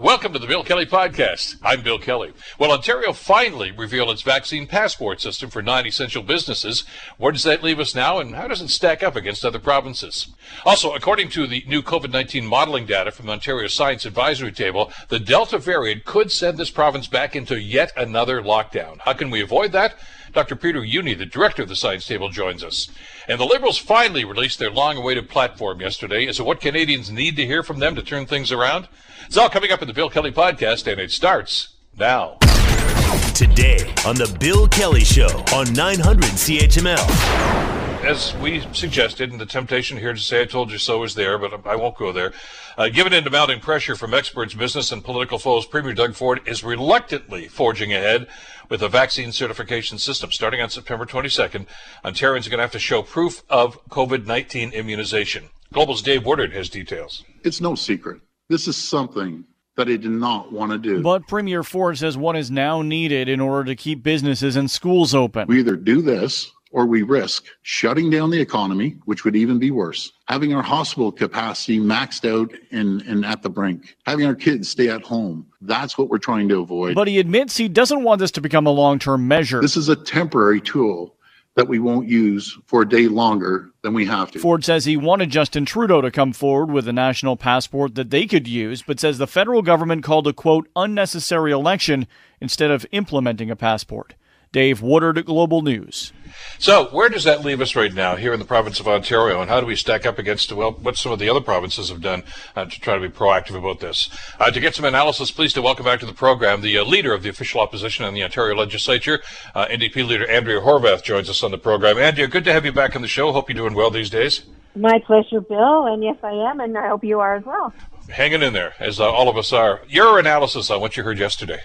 Welcome to the Bill Kelly Podcast. I'm Bill Kelly. Well, Ontario finally revealed its vaccine passport system for non essential businesses. Where does that leave us now, and how does it stack up against other provinces? Also, according to the new COVID 19 modeling data from Ontario Science Advisory Table, the Delta variant could send this province back into yet another lockdown. How can we avoid that? Dr. Peter Jüni, the director of the Science Table, joins us. And the Liberals finally released their long awaited platform yesterday. Is it what Canadians need to hear from them to turn things around? It's all coming up in the Bill Kelly podcast, and it starts now. Today on the Bill Kelly Show on 900 CHML. As we suggested, and the temptation here to say I told you so is there, but I won't go there. Uh, given into mounting pressure from experts, business, and political foes, Premier Doug Ford is reluctantly forging ahead with a vaccine certification system. Starting on September 22nd, Ontarians are going to have to show proof of COVID 19 immunization. Global's Dave Woodard has details. It's no secret this is something that I did not want to do. But Premier Ford says one is now needed in order to keep businesses and schools open. We either do this or we risk shutting down the economy, which would even be worse, having our hospital capacity maxed out and, and at the brink, having our kids stay at home. That's what we're trying to avoid. But he admits he doesn't want this to become a long term measure. This is a temporary tool that we won't use for a day longer than we have to. Ford says he wanted Justin Trudeau to come forward with a national passport that they could use, but says the federal government called a quote unnecessary election instead of implementing a passport. Dave Woodard Global News. So, where does that leave us right now here in the province of Ontario, and how do we stack up against well, what some of the other provinces have done uh, to try to be proactive about this? Uh, to get some analysis, please to welcome back to the program the uh, leader of the official opposition in the Ontario Legislature, uh, NDP leader Andrea Horwath joins us on the program. Andrea, good to have you back on the show. Hope you're doing well these days. My pleasure, Bill, and yes, I am, and I hope you are as well. Hanging in there, as uh, all of us are. Your analysis on what you heard yesterday.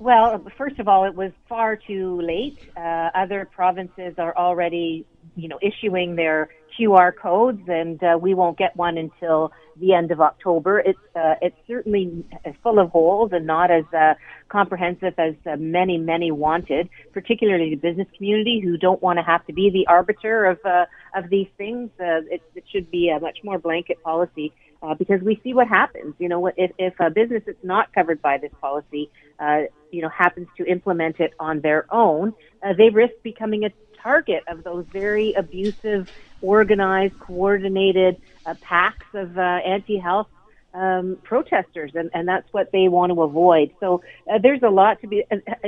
Well, first of all, it was far too late. Uh, other provinces are already, you know, issuing their QR codes, and uh, we won't get one until the end of October. It's uh, it's certainly full of holes and not as uh, comprehensive as uh, many many wanted, particularly the business community who don't want to have to be the arbiter of uh, of these things. Uh, it, it should be a much more blanket policy uh, because we see what happens. You know, if, if a business that's not covered by this policy, uh, you know, happens to implement it on their own, uh, they risk becoming a target of those very abusive, organized, coordinated uh, packs of uh, anti-health um, protesters, and, and that's what they want to avoid. So uh, there's a lot to be.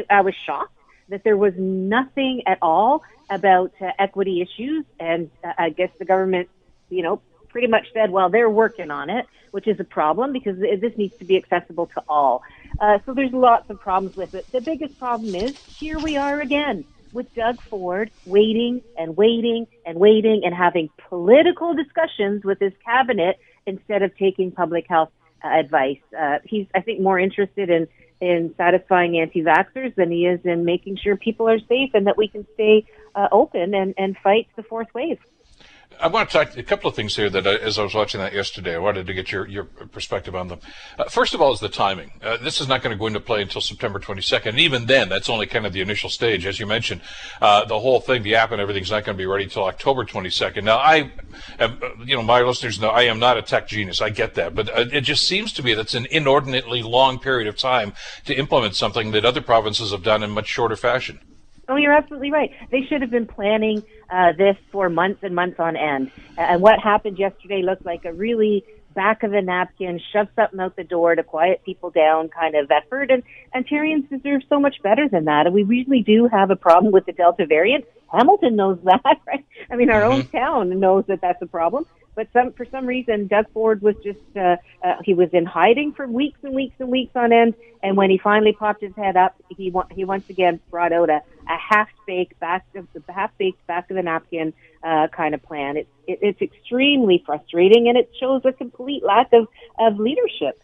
I was shocked that there was nothing at all about equity issues, and I guess the government, you know, pretty much said, well, they're working on it, which is a problem because this needs to be accessible to all. Uh, so there's lots of problems with it. The biggest problem is here we are again with Doug Ford waiting and waiting and waiting and having political discussions with his cabinet instead of taking public health uh, advice. Uh, he's, I think, more interested in in satisfying anti-vaxxers than he is in making sure people are safe and that we can stay uh, open and, and fight the fourth wave. I want to talk a couple of things here that, I, as I was watching that yesterday, I wanted to get your, your perspective on them. Uh, first of all, is the timing. Uh, this is not going to go into play until September 22nd. And even then, that's only kind of the initial stage. As you mentioned, uh, the whole thing, the app and everything's not going to be ready until October 22nd. Now, I, am, uh, you know, my listeners know I am not a tech genius. I get that. But uh, it just seems to me that's an inordinately long period of time to implement something that other provinces have done in much shorter fashion. Oh, you're absolutely right. They should have been planning uh, this for months and months on end. And what happened yesterday looked like a really back of the napkin, shove something out the door to quiet people down kind of effort. And Ontarians deserve so much better than that. And we really do have a problem with the Delta variant. Hamilton knows that, right? I mean, our mm-hmm. own town knows that that's a problem. But some, for some reason, Doug Ford was just, uh, uh, he was in hiding for weeks and weeks and weeks on end. And when he finally popped his head up, he, he once again brought out a, a half-baked back of the half-baked back of the napkin, uh, kind of plan. It's, it, it's extremely frustrating and it shows a complete lack of, of leadership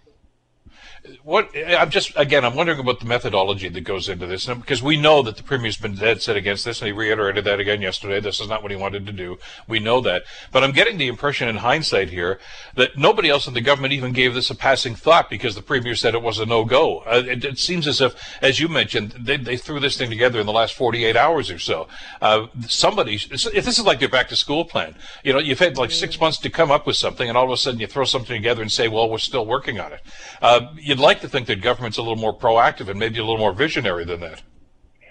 what I'm just again, I'm wondering about the methodology that goes into this, because we know that the premier's been dead set against this, and he reiterated that again yesterday. This is not what he wanted to do. We know that, but I'm getting the impression, in hindsight, here that nobody else in the government even gave this a passing thought because the premier said it was a no-go. Uh, it, it, seems as if, as you mentioned, they, they, threw this thing together in the last 48 hours or so. Uh, somebody, if this is like their back-to-school plan, you know, you've had like six months to come up with something, and all of a sudden you throw something together and say, well, we're still working on it. Uh, you'd like to think that government's a little more proactive and maybe a little more visionary than that.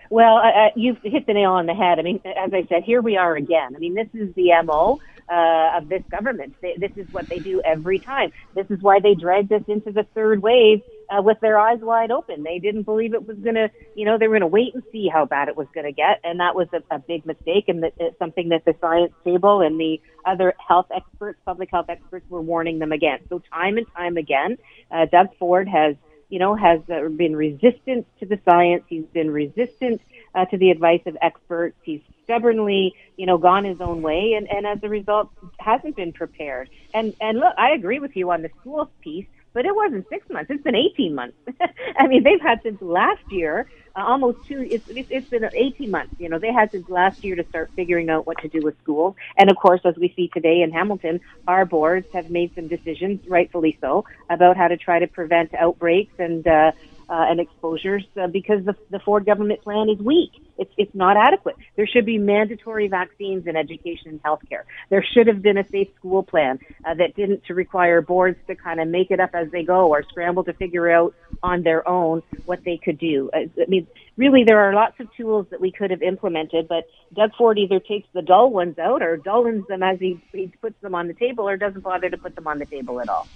Well, you've hit the nail on the head. I mean, as I said, here we are again. I mean, this is the MO uh, of this government. They, this is what they do every time. This is why they dragged us into the third wave uh, with their eyes wide open. They didn't believe it was going to, you know, they were going to wait and see how bad it was going to get. And that was a, a big mistake and that, it's something that the science table and the other health experts, public health experts were warning them against. So time and time again, uh, Doug Ford has, you know, has uh, been resistant to the science. He's been resistant uh, to the advice of experts. He's stubbornly, you know, gone his own way, and, and as a result, hasn't been prepared. And and look, I agree with you on the schools piece, but it wasn't six months; it's been eighteen months. I mean, they've had since last year, uh, almost two. It's, it's been eighteen months. You know, they had since last year to start figuring out what to do with schools. And of course, as we see today in Hamilton, our boards have made some decisions, rightfully so, about how to try to prevent outbreaks and. Uh, uh, and exposures uh, because the, the Ford government plan is weak. It's, it's not adequate. There should be mandatory vaccines in education and healthcare. There should have been a safe school plan uh, that didn't to require boards to kind of make it up as they go or scramble to figure out on their own what they could do. Uh, I mean, really, there are lots of tools that we could have implemented, but Doug Ford either takes the dull ones out or dullens them as he, he puts them on the table or doesn't bother to put them on the table at all.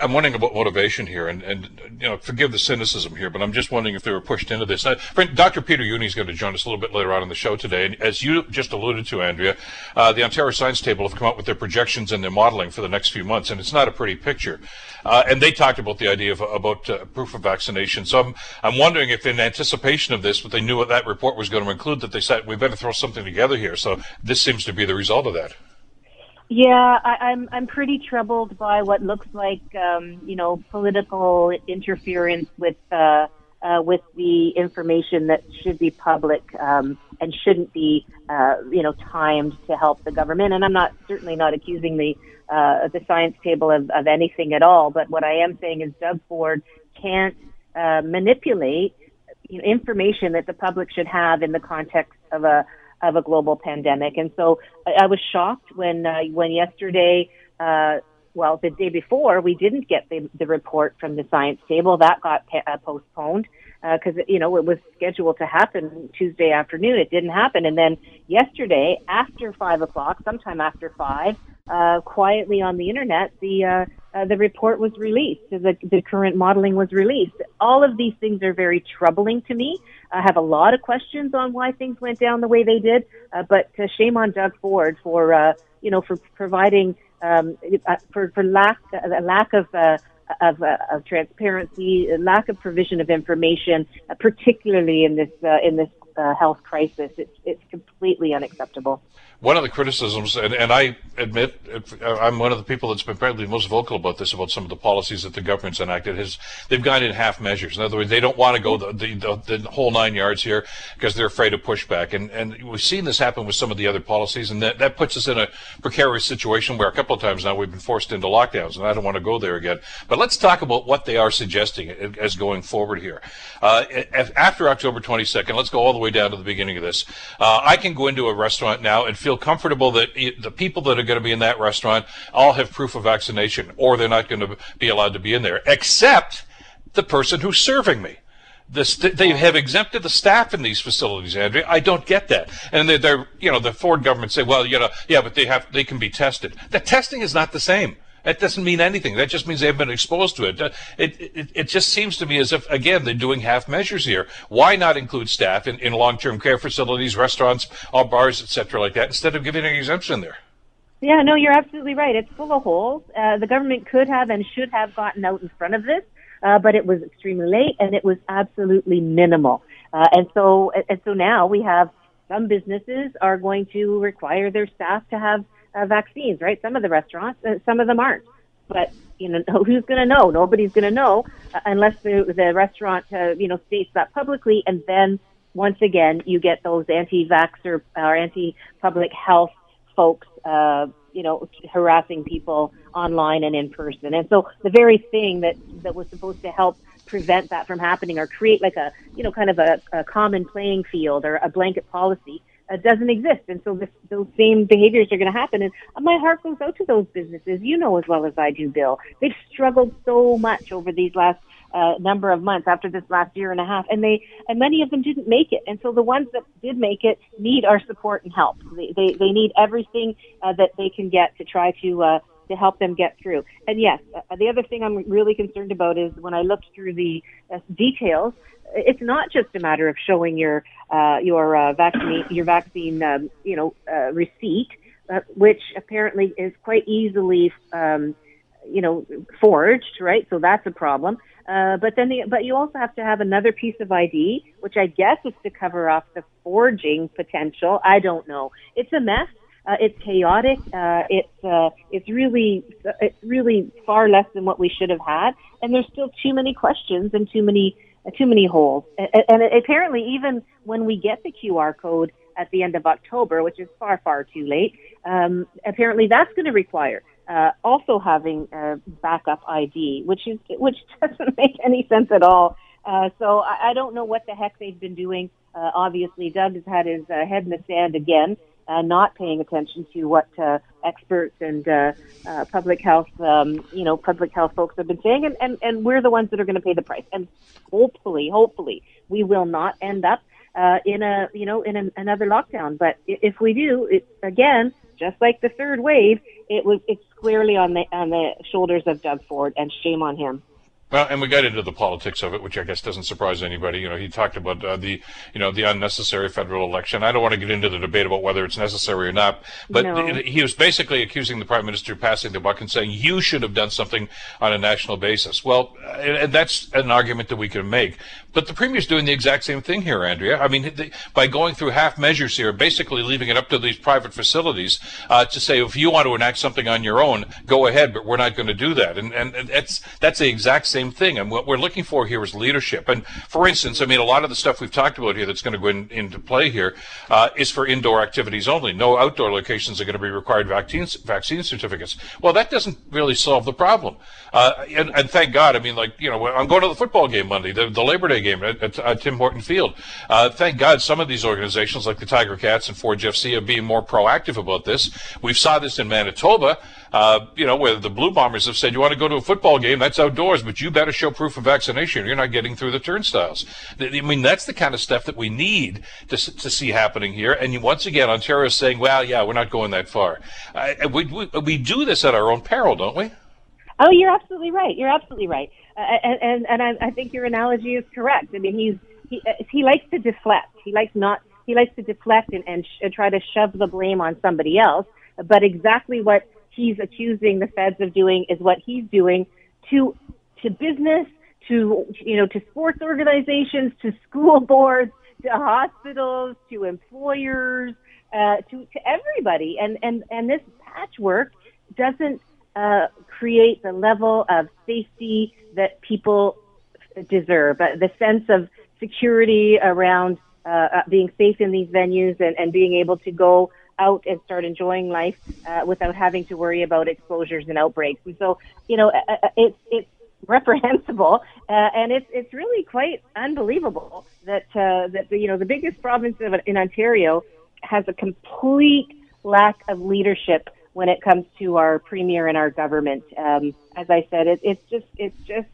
I'm wondering about motivation here, and, and you know, forgive the cynicism here, but I'm just wondering if they were pushed into this. Friend, Dr. Peter Jüni is going to join us a little bit later on in the show today, and as you just alluded to, Andrea, uh, the Ontario Science Table have come out with their projections and their modeling for the next few months, and it's not a pretty picture. Uh, and they talked about the idea of about uh, proof of vaccination. So I'm I'm wondering if, in anticipation of this, what they knew what that report was going to include, that they said we better throw something together here. So this seems to be the result of that. Yeah, I, I'm I'm pretty troubled by what looks like um, you know political interference with uh, uh, with the information that should be public um, and shouldn't be uh, you know timed to help the government. And I'm not certainly not accusing the uh, the science table of, of anything at all. But what I am saying is Doug Ford can't uh, manipulate you know, information that the public should have in the context of a of a global pandemic. And so I, I was shocked when uh, when yesterday, uh, well, the day before, we didn't get the, the report from the science table. That got pa- uh, postponed uh because uh, you know it was scheduled to happen Tuesday afternoon. It didn't happen, and then yesterday after five o'clock, sometime after five, uh, quietly on the internet, the uh, uh, the report was released. The, the current modeling was released. All of these things are very troubling to me. I have a lot of questions on why things went down the way they did. Uh, but uh, shame on Doug Ford for uh, you know for providing um, uh, for for lack uh, lack of. Uh, of, uh, of transparency, lack of provision of information, uh, particularly in this uh, in this uh, health crisis. It's it's completely unacceptable one of the criticisms, and, and I admit I'm one of the people that's been probably most vocal about this, about some of the policies that the government's enacted, is they've gone in half measures. In other words, they don't want to go the, the, the whole nine yards here because they're afraid of pushback. And, and we've seen this happen with some of the other policies, and that, that puts us in a precarious situation where a couple of times now we've been forced into lockdowns, and I don't want to go there again. But let's talk about what they are suggesting as going forward here. Uh, after October 22nd, let's go all the way down to the beginning of this. Uh, I can go into a restaurant now and feel comfortable that the people that are going to be in that restaurant all have proof of vaccination or they're not going to be allowed to be in there, except the person who's serving me. St- they have exempted the staff in these facilities, Andrea. I don't get that. And they're, they're, you know, the Ford government say, well, you know, yeah, but they have, they can be tested. The testing is not the same. That doesn't mean anything. That just means they've been exposed to it. It, it. it just seems to me as if, again, they're doing half measures here. Why not include staff in, in long-term care facilities, restaurants, all bars, etc., like that, instead of giving an exemption there? Yeah, no, you're absolutely right. It's full of holes. Uh, the government could have and should have gotten out in front of this, uh, but it was extremely late and it was absolutely minimal. Uh, and so, and so now we have some businesses are going to require their staff to have uh, vaccines, right? Some of the restaurants, uh, some of them aren't. But you know, who's going to know? Nobody's going to know uh, unless the, the restaurant, uh, you know, states that publicly, and then once again, you get those anti-vaxxer or anti-public health folks, uh, you know, harassing people online and in person. And so the very thing that, that was supposed to help prevent that from happening or create like a, you know, kind of a, a common playing field or a blanket policy uh, doesn't exist. And so this, those same behaviors are going to happen. And my heart goes out to those businesses. You know as well as I do, Bill. They've struggled so much over these last uh, number of months after this last year and a half, and they and many of them didn't make it. And so the ones that did make it need our support and help. They they, they need everything uh, that they can get to try to. Uh, to help them get through. And yes, uh, the other thing I'm really concerned about is when I looked through the uh, details, it's not just a matter of showing your uh, your uh, vaccine your vaccine um, you know uh, receipt, uh, which apparently is quite easily um, you know forged, right? So that's a problem. Uh, but then, the, but you also have to have another piece of ID, which I guess is to cover off the forging potential. I don't know. It's a mess. Uh, it's chaotic. Uh, it's uh, it's really it's really far less than what we should have had, and there's still too many questions and too many uh, too many holes. And, and apparently, even when we get the QR code at the end of October, which is far far too late, um, apparently that's going to require uh, also having a backup ID, which is which doesn't make any sense at all. Uh, so I, I don't know what the heck they've been doing. Uh, obviously, Doug has had his uh, head in the sand again, uh, not paying attention to what uh, experts and uh, uh, public health, um, you know, public health folks have been saying, and, and, and we're the ones that are going to pay the price. And hopefully, hopefully, we will not end up uh, in a, you know, in an, another lockdown. But if we do, it, again, just like the third wave, it was it's squarely on the on the shoulders of Doug Ford, and shame on him. Well, and we got into the politics of it, which I guess doesn't surprise anybody. You know, he talked about uh, the, you know, the unnecessary federal election. I don't want to get into the debate about whether it's necessary or not, but no. he was basically accusing the prime minister of passing the buck and saying you should have done something on a national basis. Well, and that's an argument that we can make. But the premier's doing the exact same thing here, Andrea. I mean, the, by going through half measures here, basically leaving it up to these private facilities uh, to say if you want to enact something on your own, go ahead, but we're not going to do that. And and, and that's that's the exact same same thing. And what we're looking for here is leadership. And for instance, I mean, a lot of the stuff we've talked about here that's going to go in, into play here uh, is for indoor activities only. No outdoor locations are going to be required vaccine, vaccine certificates. Well, that doesn't really solve the problem. Uh, and, and, thank God, I mean, like, you know, I'm going to the football game Monday, the, the Labor Day game at, at, at Tim Horton Field. Uh, thank God some of these organizations like the Tiger Cats and Forge FC are being more proactive about this. We've saw this in Manitoba uh, you know, where the Blue Bombers have said, you want to go to a football game, that's outdoors, but you better show proof of vaccination. or You're not getting through the turnstiles. I mean, that's the kind of stuff that we need to, to see happening here. And once again, Ontario is saying, well, yeah, we're not going that far. We, we, we do this at our own peril, don't we? Oh, you're absolutely right. You're absolutely right. Uh, and and, and I, I think your analogy is correct. I mean, he's he uh, he likes to deflect. He likes not he likes to deflect and and, sh- and try to shove the blame on somebody else. But exactly what he's accusing the feds of doing is what he's doing to to business, to you know, to sports organizations, to school boards, to hospitals, to employers, uh, to to everybody. And and and this patchwork doesn't uh, create the level of safety that people deserve. Uh, the sense of security around uh, uh, being safe in these venues and, and being able to go out and start enjoying life uh, without having to worry about exposures and outbreaks. And so, you know, uh, uh it's it's reprehensible, uh, and it's it's really quite unbelievable that uh, that you know the biggest province of, in Ontario has a complete lack of leadership when it comes to our premier and our government. Um, as I said, it, it's just it's just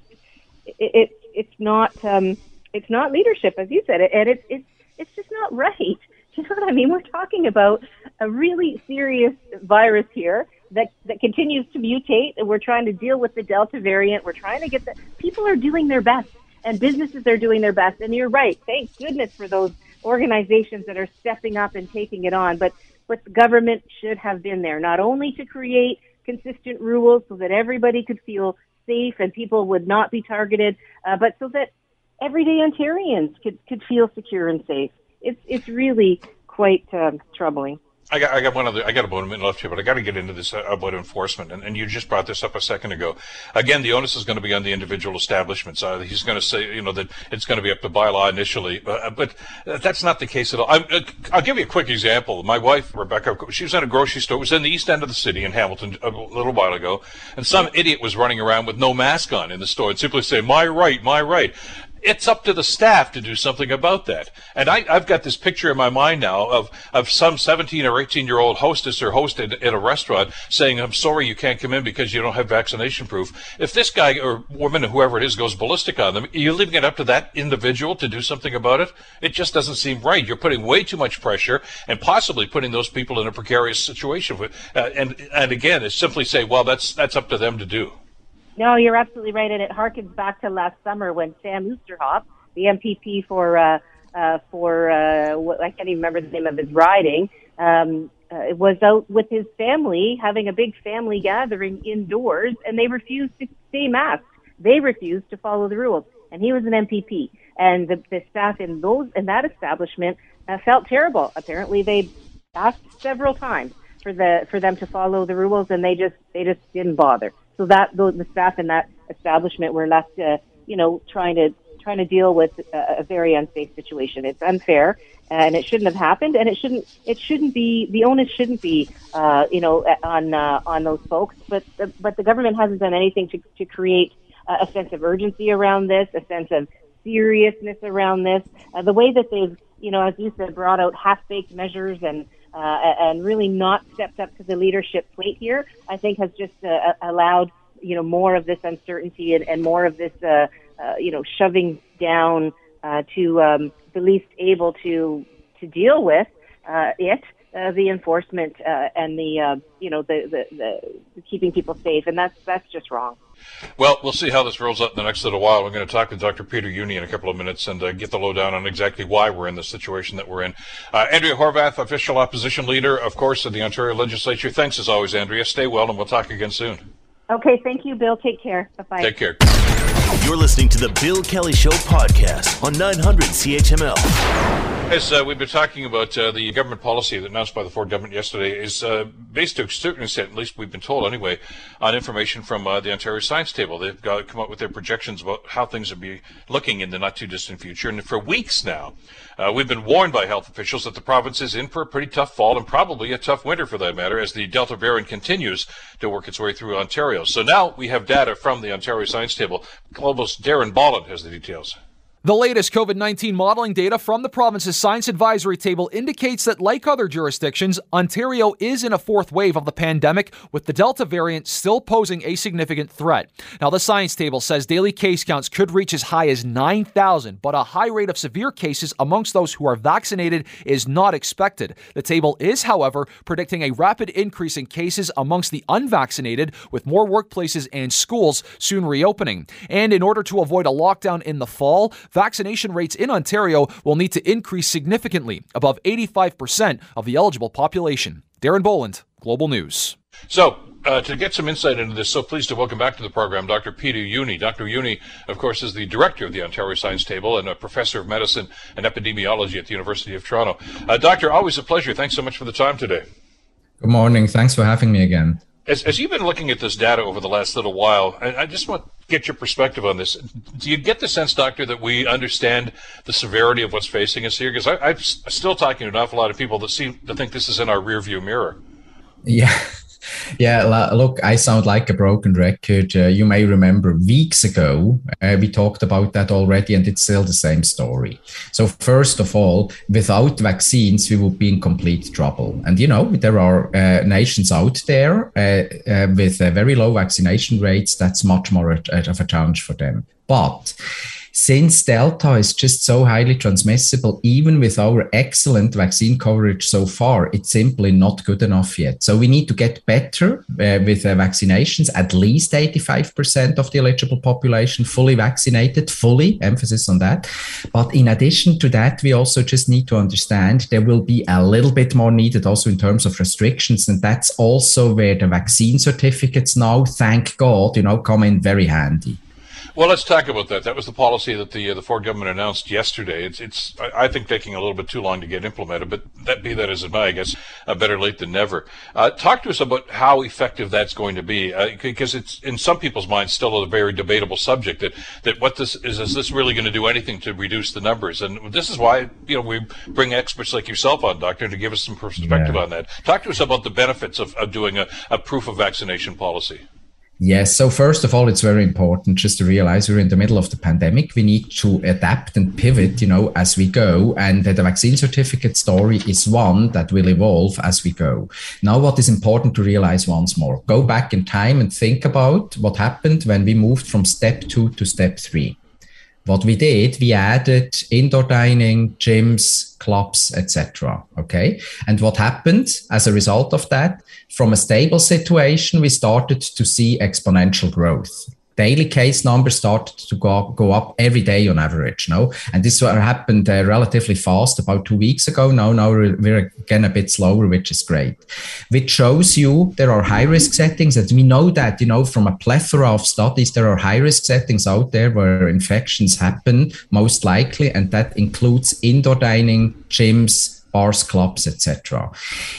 it, it it's not um, it's not leadership, as you said, and it's it's it's just not right. You know what I mean? We're talking about a really serious virus here that, that continues to mutate, we're trying to deal with the Delta variant. We're trying to get the people are doing their best, and businesses are doing their best. And you're right. Thank goodness for those organizations that are stepping up and taking it on. But but the government should have been there not only to create consistent rules so that everybody could feel safe and people would not be targeted, uh, but so that everyday Ontarians could could feel secure and safe. It's it's really quite um, troubling. I got, I got one other, I got about a minute left here, but I got to get into this uh, about enforcement. And, and you just brought this up a second ago. Again, the onus is going to be on the individual establishments. Uh, he's going to say, you know, that it's going to be up to bylaw initially, uh, but that's not the case at all. I, will give you a quick example. My wife, Rebecca, she was in a grocery store. It was in the east end of the city in Hamilton a little while ago, and some idiot was running around with no mask on in the store and simply say, "My right, my right." It's up to the staff to do something about that. And I, have got this picture in my mind now of, of some 17 or 18 year old hostess or host in, a restaurant saying, I'm sorry you can't come in because you don't have vaccination proof. If this guy or woman or whoever it is goes ballistic on them, you're leaving it up to that individual to do something about it? It just doesn't seem right. You're putting way too much pressure and possibly putting those people in a precarious situation. Uh, and, and again, it's simply say, well, that's, that's up to them to do. No, you're absolutely right, and it harkens back to last summer when Sam Oosterhoff, the MPP for uh, uh, for uh, I can't even remember the name of his riding, um, uh, was out with his family having a big family gathering indoors, and they refused to stay masked. They refused to follow the rules, and he was an MPP, and the, the staff in those in that establishment uh, felt terrible. Apparently, they asked several times for the for them to follow the rules, and they just they just didn't bother. So that the, the staff in that establishment were left, uh, you know, trying to trying to deal with a, a very unsafe situation. It's unfair, and it shouldn't have happened, and it shouldn't it shouldn't be the onus shouldn't be, uh, you know, on uh, on those folks. But the, but the government hasn't done anything to to create a sense of urgency around this, a sense of seriousness around this. Uh, the way that they've, you know, as you said, brought out half-baked measures and uh, and really not stepped up to the leadership plate here, I think has just uh, allowed you know more of this uncertainty and, and more of this uh, uh, you know shoving down uh, to um, the least able to to deal with uh, it. Uh, the enforcement uh, and the uh, you know the, the, the keeping people safe, and that's that's just wrong. Well, we'll see how this rolls out in the next little while. We're going to talk to Dr. Peter Jüni in a couple of minutes and uh, get the lowdown on exactly why we're in the situation that we're in. Uh, Andrea Horwath, official opposition leader, of course, of the Ontario Legislature. Thanks as always, Andrea. Stay well, and we'll talk again soon. Okay, thank you, Bill. Take care. Bye bye. Take care. You're listening to the Bill Kelly Show podcast on 900 CHML. As uh, we've been talking about, uh, the government policy announced by the Ford government yesterday is uh, based to a certain extent, at least we've been told anyway, on information from uh, the Ontario Science Table. They've got come up with their projections about how things will be looking in the not too distant future. And for weeks now, uh, we've been warned by health officials that the province is in for a pretty tough fall and probably a tough winter for that matter as the Delta variant continues to work its way through Ontario. So now we have data from the Ontario Science Table. Global's Darren Bolland has the details. The latest COVID 19 modeling data from the province's science advisory table indicates that, like other jurisdictions, Ontario is in a fourth wave of the pandemic, with the Delta variant still posing a significant threat. Now, the science table says daily case counts could reach as high as 9,000, but a high rate of severe cases amongst those who are vaccinated is not expected. The table is, however, predicting a rapid increase in cases amongst the unvaccinated, with more workplaces and schools soon reopening. And in order to avoid a lockdown in the fall, vaccination rates in Ontario will need to increase significantly, above 85% of the eligible population. Darren Boland, Global News. So, uh, to get some insight into this, so pleased to welcome back to the program Dr. Peter Jüni. Dr. Jüni, of course, is the director of the Ontario Science Table and a professor of medicine and epidemiology at the University of Toronto. Uh, doctor, always a pleasure. Thanks so much for the time today. Good morning. Thanks for having me again. As, as you've been looking at this data over the last little while, I, I just want to get your perspective on this. Do you get the sense, Doctor, that we understand the severity of what's facing us here? Because I'm still talking to an awful lot of people that seem to think this is in our rearview mirror. Yeah, yeah, look, I sound like a broken record. Uh, you may remember weeks ago, uh, we talked about that already, and it's still the same story. So, first of all, without vaccines, we would be in complete trouble. And, you know, there are uh, nations out there uh, uh, with uh, very low vaccination rates. That's much more of a challenge for them. But since Delta is just so highly transmissible, even with our excellent vaccine coverage so far, it's simply not good enough yet. So we need to get better uh, with uh, vaccinations, at least 85% of the eligible population fully vaccinated, fully, emphasis on that. But in addition to that, we also just need to understand there will be a little bit more needed also in terms of restrictions. And that's also where the vaccine certificates now, thank God, you know, come in very handy. Well, let's talk about that. That was the policy that the uh, the Ford government announced yesterday. It's it's I think taking a little bit too long to get implemented, but that be that as it may, I guess uh, better late than never. Uh, talk to us about how effective that's going to be, because uh, it's in some people's minds still a very debatable subject. That that what this is is this really going to do anything to reduce the numbers? And this is why you know we bring experts like yourself on, doctor, to give us some perspective yeah. on that. Talk to us about the benefits of, of doing a, a proof of vaccination policy. Yes. So first of all, it's very important just to realize we're in the middle of the pandemic. We need to adapt and pivot, you know, as we go. And the vaccine certificate story is one that will evolve as we go. Now, what is important to realize once more, go back in time and think about what happened when we moved from step two to step three. What we did, we added indoor dining, gyms, clubs, etc. Okay. And what happened as a result of that? From a stable situation, we started to see exponential growth daily case numbers started to go, go up every day on average. No, and this happened uh, relatively fast about two weeks ago. Now, now we're, we're, again a bit slower, which is great. Which shows you there are high risk settings, and we know that you know from a plethora of studies there are high risk settings out there where infections happen most likely, and that includes indoor dining, gyms, bars, clubs, etc.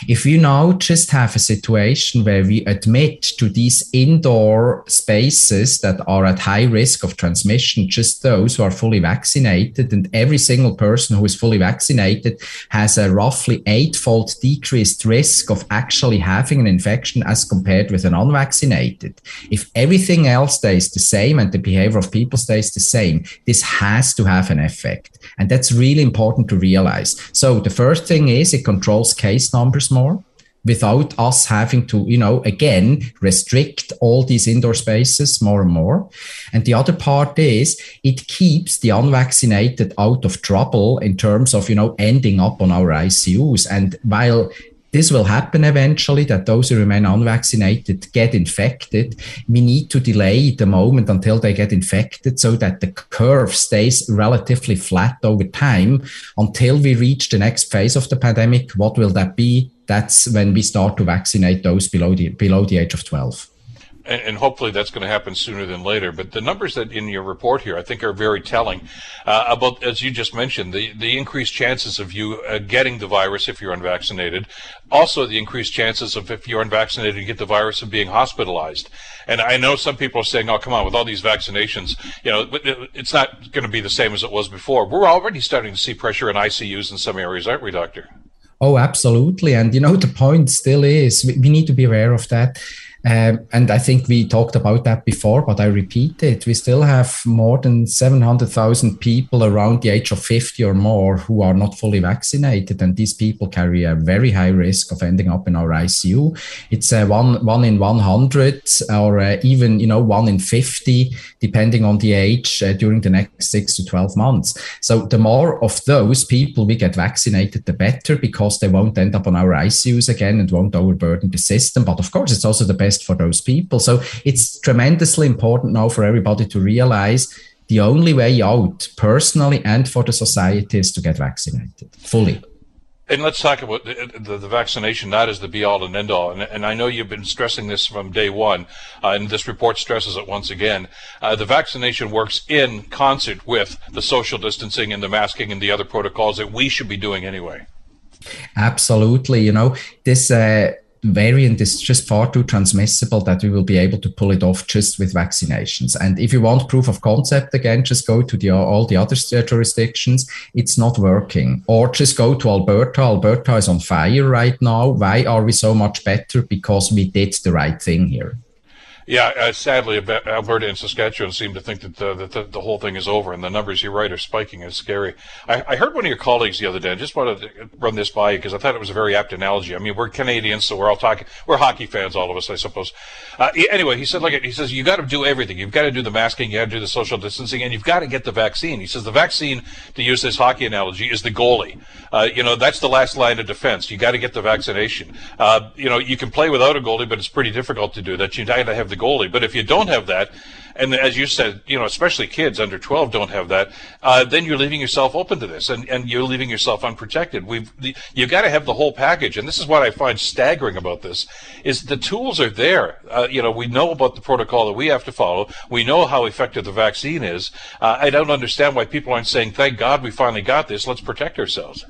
If we now just have a situation where we admit to these indoor spaces that are at high risk of transmission, just those who are fully vaccinated, and every single person who is fully vaccinated has a roughly eightfold decreased risk of actually having an infection as compared with an unvaccinated. If everything else stays the same and the behavior of people stays the same, this has to have an effect. And that's really important to realize. So the first thing is it controls case numbers more without us having to, you know, again, restrict all these indoor spaces more and more. And the other part is it keeps the unvaccinated out of trouble in terms of, you know, ending up on our ICUs. And while this will happen eventually that those who remain unvaccinated get infected. We need to delay the moment until they get infected so that the curve stays relatively flat over time until we reach the next phase of the pandemic. What will that be? That's when we start to vaccinate those below the below the age of 12 and, and, hopefully that's going to happen sooner than later. But the numbers that in your report here, I think, are very telling uh, about, as you just mentioned, the, the increased chances of you uh, getting the virus if you're unvaccinated. Also, the increased chances of if you're unvaccinated, you get the virus of being hospitalized. And I know some people are saying, "Oh, come on, with all these vaccinations, you know, it's not going to be the same as it was before." We're already starting to see pressure in ICUs in some areas, aren't we, doctor? Oh, absolutely. And you know, the point still is we, we need to be aware of that um, and I think we talked about that before, but I repeat it. We still have more than 700,000 people around the age of 50 or more who are not fully vaccinated. And these people carry a very high risk of ending up in our ICU. It's uh, one, one in 100 or uh, even, you know, one in 50, depending on the age uh, during the next six to 12 months. So the more of those people we get vaccinated, the better because they won't end up on our ICUs again and won't overburden the system. But of course, it's also the best best for those people. So it's tremendously important now for everybody to realize the only way out, personally and for the society, is to get vaccinated fully. And let's talk about the, the, the, vaccination, not as the be all and end all. And, and, I know you've been stressing this from day one, uh, and this report stresses it once again. Uh, the vaccination works in concert with the social distancing and the masking and the other protocols that we should be doing anyway. Absolutely. You know, this. Uh, variant is just far too transmissible that we will be able to pull it off just with vaccinations. And if you want proof of concept again, just go to the, all the other uh, jurisdictions. It's not working. Or just go to Alberta. Alberta is on fire right now. Why are we so much better? Because we did the right thing here. Yeah, uh, sadly, Alberta and Saskatchewan seem to think that, the, that the, the, whole thing is over, and the numbers you're right are spiking. It's scary. I, I heard one of your colleagues the other day. I just wanted to run this by you because I thought it was a very apt analogy. I mean, we're Canadians, so we're all talking. We're hockey fans, all of us, I suppose. Uh, anyway, he said, look, he says you got to do everything. You've got to do the masking, you got to do the social distancing, and you've got to get the vaccine. He says the vaccine, to use this hockey analogy, is the goalie. Uh, you know, that's the last line of defense. You got to get the vaccination. Uh, you know, you can play without a goalie, but it's pretty difficult to do that. You got to have the the goalie. But if you don't have that, and as you said, you know, especially kids under 12 don't have that, uh, then you're leaving yourself open to this, and, and you're leaving yourself unprotected. We've you got to have the whole package, and this is what I find staggering about this: is the tools are there. Uh, you know, we know about the protocol that we have to follow. We know how effective the vaccine is. Uh, I don't understand why people aren't saying, "Thank God we finally got this. Let's protect ourselves."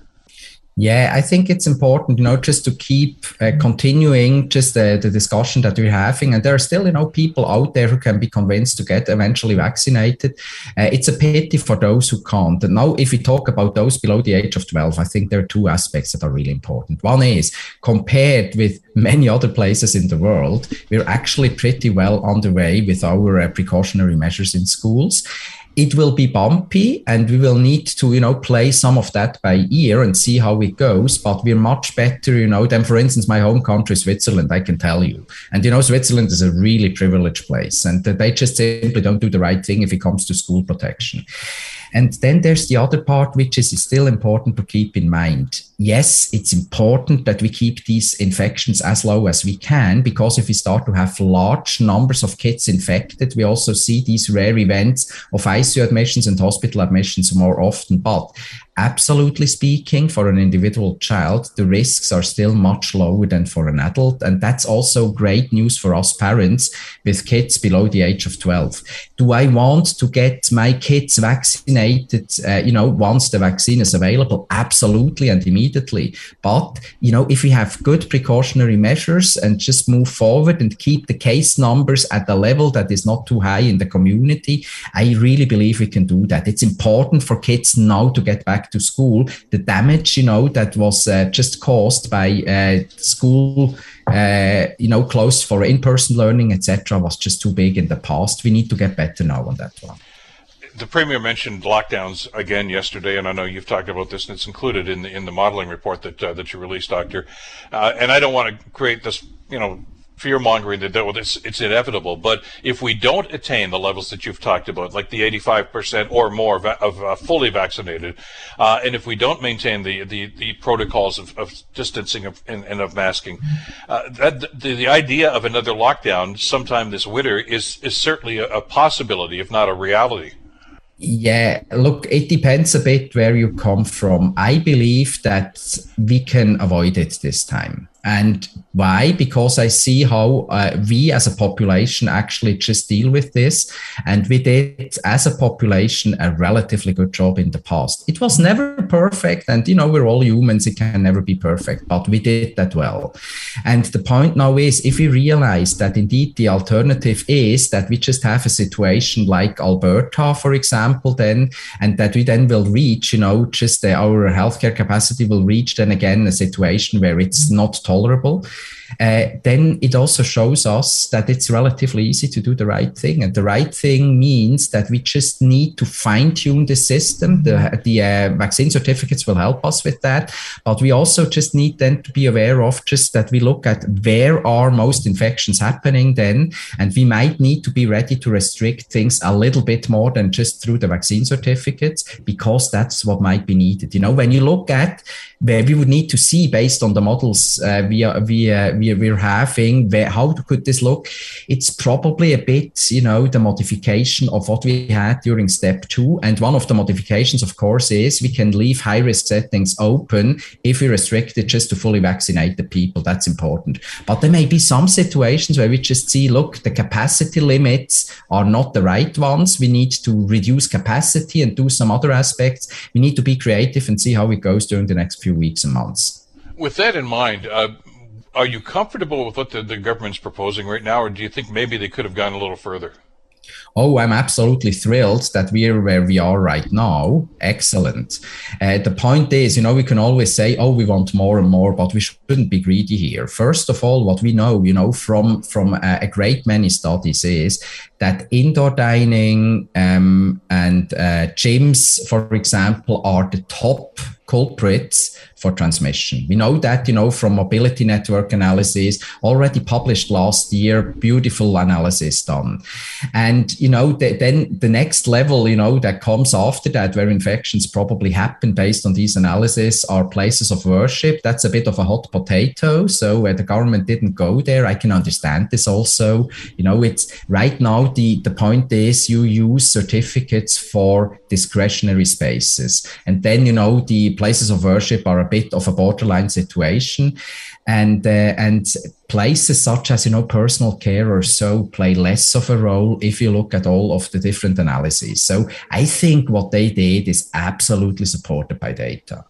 Yeah, I think it's important, you know, just to keep uh, continuing just the, the discussion that we're having. And there are still, you know, people out there who can be convinced to get eventually vaccinated. Uh, it's a pity for those who can't. And now, if we talk about those below the age of 12, I think there are two aspects that are really important. One is compared with many other places in the world, we're actually pretty well on the way with our uh, precautionary measures in schools it will be bumpy and we will need to you know play some of that by ear and see how it goes but we're much better you know than for instance my home country switzerland i can tell you and you know switzerland is a really privileged place and they just simply don't do the right thing if it comes to school protection and then there's the other part, which is still important to keep in mind. Yes, it's important that we keep these infections as low as we can, because if we start to have large numbers of kids infected, we also see these rare events of ICU admissions and hospital admissions more often. But absolutely speaking, for an individual child, the risks are still much lower than for an adult. And that's also great news for us parents with kids below the age of 12. Do I want to get my kids vaccinated, uh, you know, once the vaccine is available? Absolutely and immediately. But, you know, if we have good precautionary measures and just move forward and keep the case numbers at a level that is not too high in the community, I really believe we can do that. It's important for kids now to get back to school, the damage, you know, that was uh, just caused by uh, school, uh, you know, closed for in-person learning, etc., was just too big in the past. We need to get better now on that one the premier mentioned lockdowns again yesterday, and I know you've talked about this, and it's included in the in the modeling report that uh, that you released, Doctor. Uh, and I don't want to create this, you know, fear mongering that well, it's, it's inevitable. But if we don't attain the levels that you've talked about, like the 85% or more of, of uh, fully vaccinated, uh, and if we don't maintain the, the, the protocols of, of distancing of, and, and, of masking, uh, that, the, the idea of another lockdown sometime this winter is, is certainly a, a possibility, if not a reality. Yeah, look, it depends a bit where you come from. I believe that we can avoid it this time. And why? Because I see how uh, we as a population actually just deal with this. And we did, as a population, a relatively good job in the past. It was never perfect. And, you know, we're all humans, it can never be perfect, but we did that well. And the point now is if we realize that indeed the alternative is that we just have a situation like Alberta, for example, then, and that we then will reach, you know, just uh, our healthcare capacity will reach then again a situation where it's not tolerable uh, then it also shows us that it's relatively easy to do the right thing. And the right thing means that we just need to fine tune the system. The, the uh, vaccine certificates will help us with that. But we also just need then to be aware of just that we look at where are most infections happening then. And we might need to be ready to restrict things a little bit more than just through the vaccine certificates, because that's what might be needed. You know, when you look at where we would need to see based on the models uh, we, are, we, uh, we, we're having, where, how could this look? It's probably a bit, you know, the modification of what we had during step two. And one of the modifications, of course, is we can leave high risk settings open if we restrict it just to fully vaccinate the people. That's important. But there may be some situations where we just see, look, the capacity limits are not the right ones. We need to reduce capacity and do some other aspects. We need to be creative and see how it goes during the next few weeks and months. With that in mind, uh, are you comfortable with what the, the government's proposing right now, or do you think maybe they could have gone a little further? Oh, I'm absolutely thrilled that we're where we are right now. Excellent. Uh, the point is, you know, we can always say, oh, we want more and more, but we shouldn't be greedy here. First of all, what we know, you know, from from a, a great many studies is that indoor dining um, and uh, gyms, for example, are the top culprits for transmission. We know that, you know, from mobility network analysis already published last year, beautiful analysis done. And, you know, the, then the next level, you know, that comes after that, where infections probably happen based on these analysis are places of worship. That's a bit of a hot potato. So where the government didn't go there, I can understand this also. You know, it's right now, the, the point is you use certificates for discretionary spaces. And then, you know, the places of worship are a bit of a borderline situation. And, uh, and places such as, you know, personal care or so play less of a role if you look at all of the different analyses. So I think what they did is absolutely supported by data.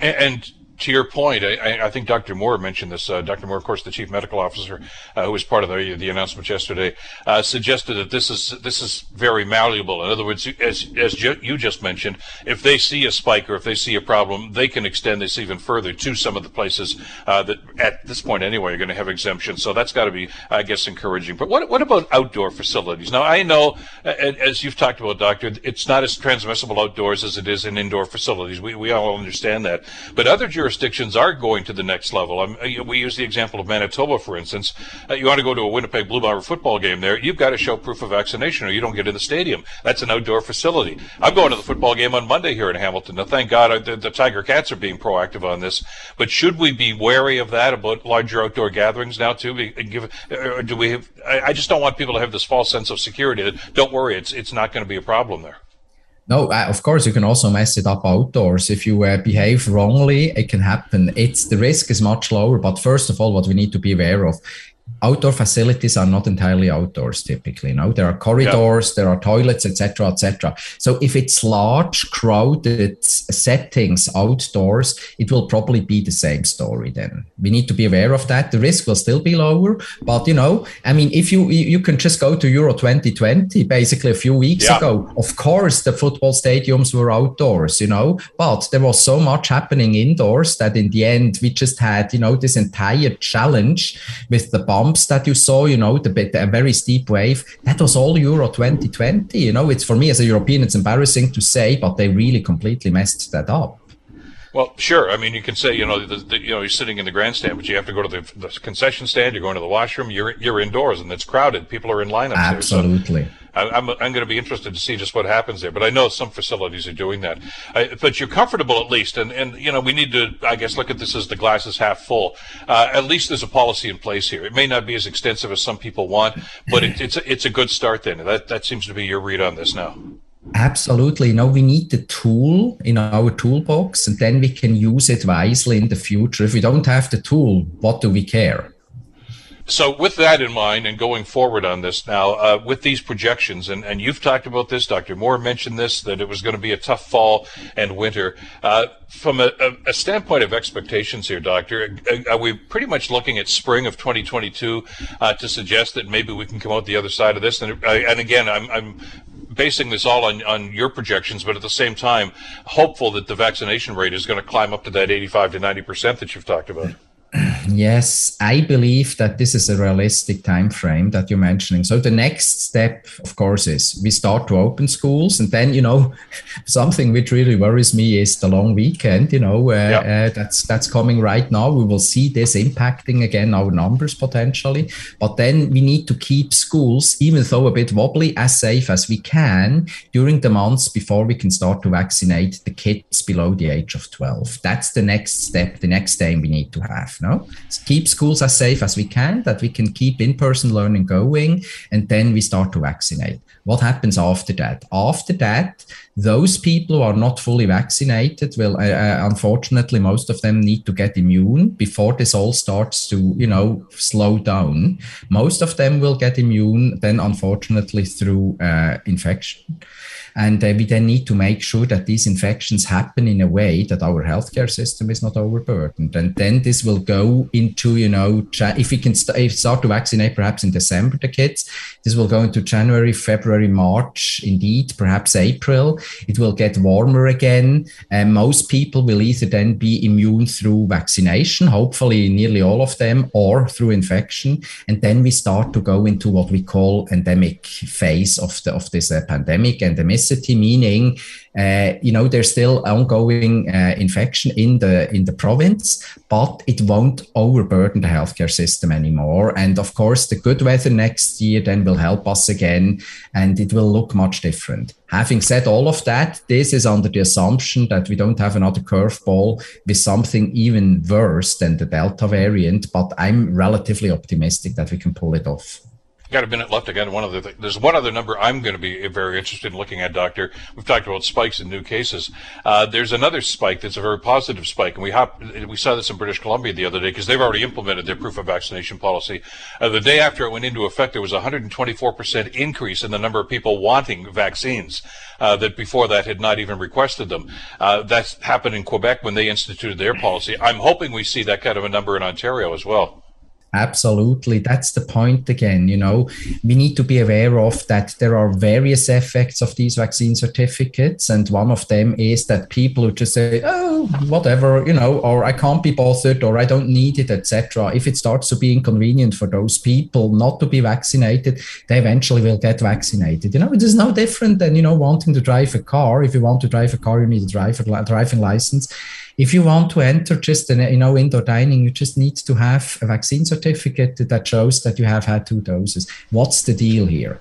and, and to your point, I, I, think Dr. Moore mentioned this. Uh, Dr. Moore, of course, the chief medical officer, uh, who was part of the, the announcement yesterday, uh, suggested that this is this is very malleable. In other words, as as ju- you just mentioned, if they see a spike or if they see a problem, they can extend this even further to some of the places uh, that, at this point anyway, are going to have exemptions. So that's got to be, I guess, encouraging. But what what about outdoor facilities? Now, I know, as you've talked about, doctor, it's not as transmissible outdoors as it is in indoor facilities. We we all understand that. But other jurisdictions are going to the next level. I'm, uh, we use the example of Manitoba, for instance. Uh, you want to go to a Winnipeg Blue Bomber football game there, you've got to show proof of vaccination or you don't get in the stadium. That's an outdoor facility. I'm going to the football game on Monday here in Hamilton. Now, thank God uh, the, the Tiger Cats are being proactive on this. But should we be wary of that about larger outdoor gatherings now too? Give, do we have? I, I just don't want people to have this false sense of security. that Don't worry, it's it's not going to be a problem there. No, uh, of course you can also mess it up outdoors. If you uh, behave wrongly, it can happen. It's the risk is much lower. But first of all, what we need to be aware of outdoor facilities are not entirely outdoors typically no there are corridors yeah. there are toilets etc etc so if it's large crowded settings outdoors it will probably be the same story then. We need to be aware of that. The risk will still be lower but you know i mean if you you can just go to euro 2020 basically a few weeks yeah. ago of course the football stadiums were outdoors you know? But there was so much happening indoors that in the end we just had you know this entire challenge with the that you saw, you know, the, the a very steep wave, that was all Euro 2020. You know, it's for me as a European, it's embarrassing to say, but they really completely messed that up. Well, sure. I mean, you can say, you know, the, the, you know, you're sitting in the grandstand, but you have to go to the, the, concession stand. You're going to the washroom. You're you're indoors, and it's crowded. People are in lineups. Absolutely. There, so I, am I'm, I'm going to be interested to see just what happens there. But I know some facilities are doing that. I, but you're comfortable at least, and and you know, we need to, I guess, look at this as the glass is half full. Uh, at least there's a policy in place here. It may not be as extensive as some people want, but it, it's a, it's a good start. Then that that seems to be your read on this now. Absolutely. No, we need the tool in our toolbox and then we can use it wisely in the future. If we don't have the tool, what do we care? So, with that in mind, and going forward on this now, uh, with these projections, and, and you've talked about this, Dr. Moore mentioned this, that it was going to be a tough fall and winter. Uh, from a, a, standpoint of expectations here, Doctor, are we pretty much looking at spring of 2022 uh, to suggest that maybe we can come out the other side of this? And, uh, and again, I'm, I'm basing this all on, on your projections, but at the same time, hopeful that the vaccination rate is going to climb up to that 85 to 90 percent that you've talked about. Yes, I believe that this is a realistic time frame that you're mentioning. So the next step, of course, is we start to open schools, and then you know something which really worries me is the long weekend. You know, uh, yeah. uh, that's that's coming right now. We will see this impacting again our numbers potentially, but then we need to keep schools, even though a bit wobbly, as safe as we can during the months before we can start to vaccinate the kids below the age of 12. That's the next step, the next aim we need to have. No, keep schools as safe as we can, that we can keep in-person learning going, and then we start to vaccinate. What happens after that? After that, those people who are not fully vaccinated will, uh, uh, unfortunately, most of them need to get immune before this all starts to, you know, slow down. Most of them will get immune then, unfortunately, through uh, infection. And uh, we then need to make sure that these infections happen in a way that our healthcare system is not overburdened. And then this will go into, you know, if we can st- start to vaccinate perhaps in December the kids, this will go into January, February, March, indeed, perhaps April. It will get warmer again. And most people will either then be immune through vaccination, hopefully nearly all of them, or through infection. And then we start to go into what we call endemic phase of the of this uh, pandemic. Endemic meaning uh, you know there's still ongoing uh, infection in the in the province, but it won't overburden the healthcare system anymore. And of course, the good weather next year then will help us again, and it will look much different. Having said all of that, this is under the assumption that we don't have another curveball with something even worse than the Delta variant. But I'm relatively optimistic that we can pull it off got a minute left again. One other thing. There's one other number I'm going to be very interested in looking at, Doctor. We've talked about spikes in new cases. Uh, there's another spike that's a very positive spike, and we hop, we saw this in British Columbia the other day because they've already implemented their proof of vaccination policy. Uh, the day after it went into effect, there was a 124% increase in the number of people wanting vaccines uh, that before that had not even requested them. Uh, that's happened in Quebec when they instituted their policy. I'm hoping we see that kind of a number in Ontario as well. Absolutely. That's the point again. You know, we need to be aware of that there are various effects of these vaccine certificates. And one of them is that people who just say, oh, whatever, you know, or I can't be bothered or I don't need it, etc. If it starts to be inconvenient for those people not to be vaccinated, they eventually will get vaccinated. You know, it is no different than, you know, wanting to drive a car. If you want to drive a car, you need a driver, driving license if you want to enter just in, you know indoor dining, you just need to have a vaccine certificate that shows that you have had two doses. What's the deal here?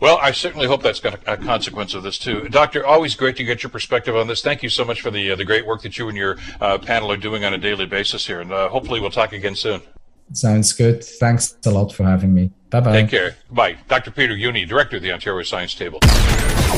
Well, I certainly hope that's a, consequence of this too, Doctor. Always great to get your perspective on this. Thank you so much for the uh, the great work that you and your uh, panel are doing on a daily basis here, and uh, hopefully we'll talk again soon. Sounds good. Thanks a lot for having me. Bye bye. Take care. Bye. Dr. Peter Jüni, Director of the Ontario Science Table.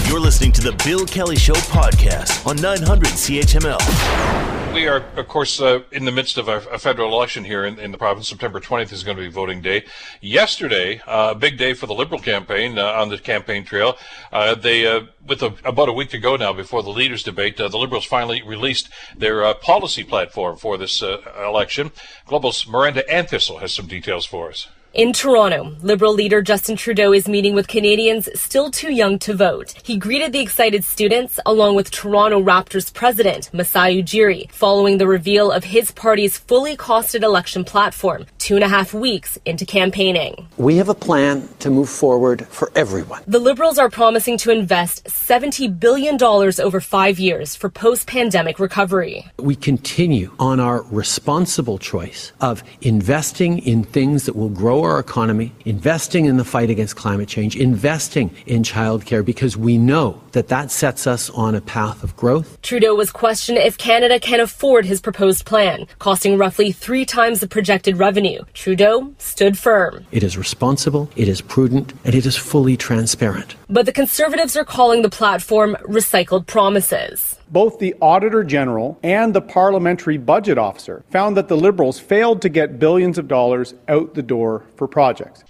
You're listening to the Bill Kelly Show podcast on 900 CHML. We are, of course, uh, in the midst of a, a federal election here in, in, the province. September 20th is going to be voting day. Yesterday, a uh, big day for the Liberal campaign uh, on the campaign trail. Uh, they, uh, with a, about a week to go now before the leaders' debate, uh, the Liberals finally released their policy platform for this election. Global's Miranda Anthistle has some details for us. In Toronto, Liberal leader Justin Trudeau is meeting with Canadians still too young to vote. He greeted the excited students along with Toronto Raptors president Masai Ujiri following the reveal of his party's fully costed election platform two and a half weeks into campaigning. We have a plan to move forward for everyone. The Liberals are promising to invest $70 billion over five years for post pandemic recovery. We continue on our responsible choice of investing in things that will grow grow our economy, investing in the fight against climate change, investing in childcare, because we know that that sets us on a path of growth. Trudeau was questioned if Canada can afford his proposed plan, costing roughly three times the projected revenue. Trudeau stood firm. It is responsible, it is prudent, and it is fully transparent. But the Conservatives are calling the platform recycled promises both the Auditor General and the Parliamentary Budget Officer found that the Liberals failed to get billions of dollars out the door for projects.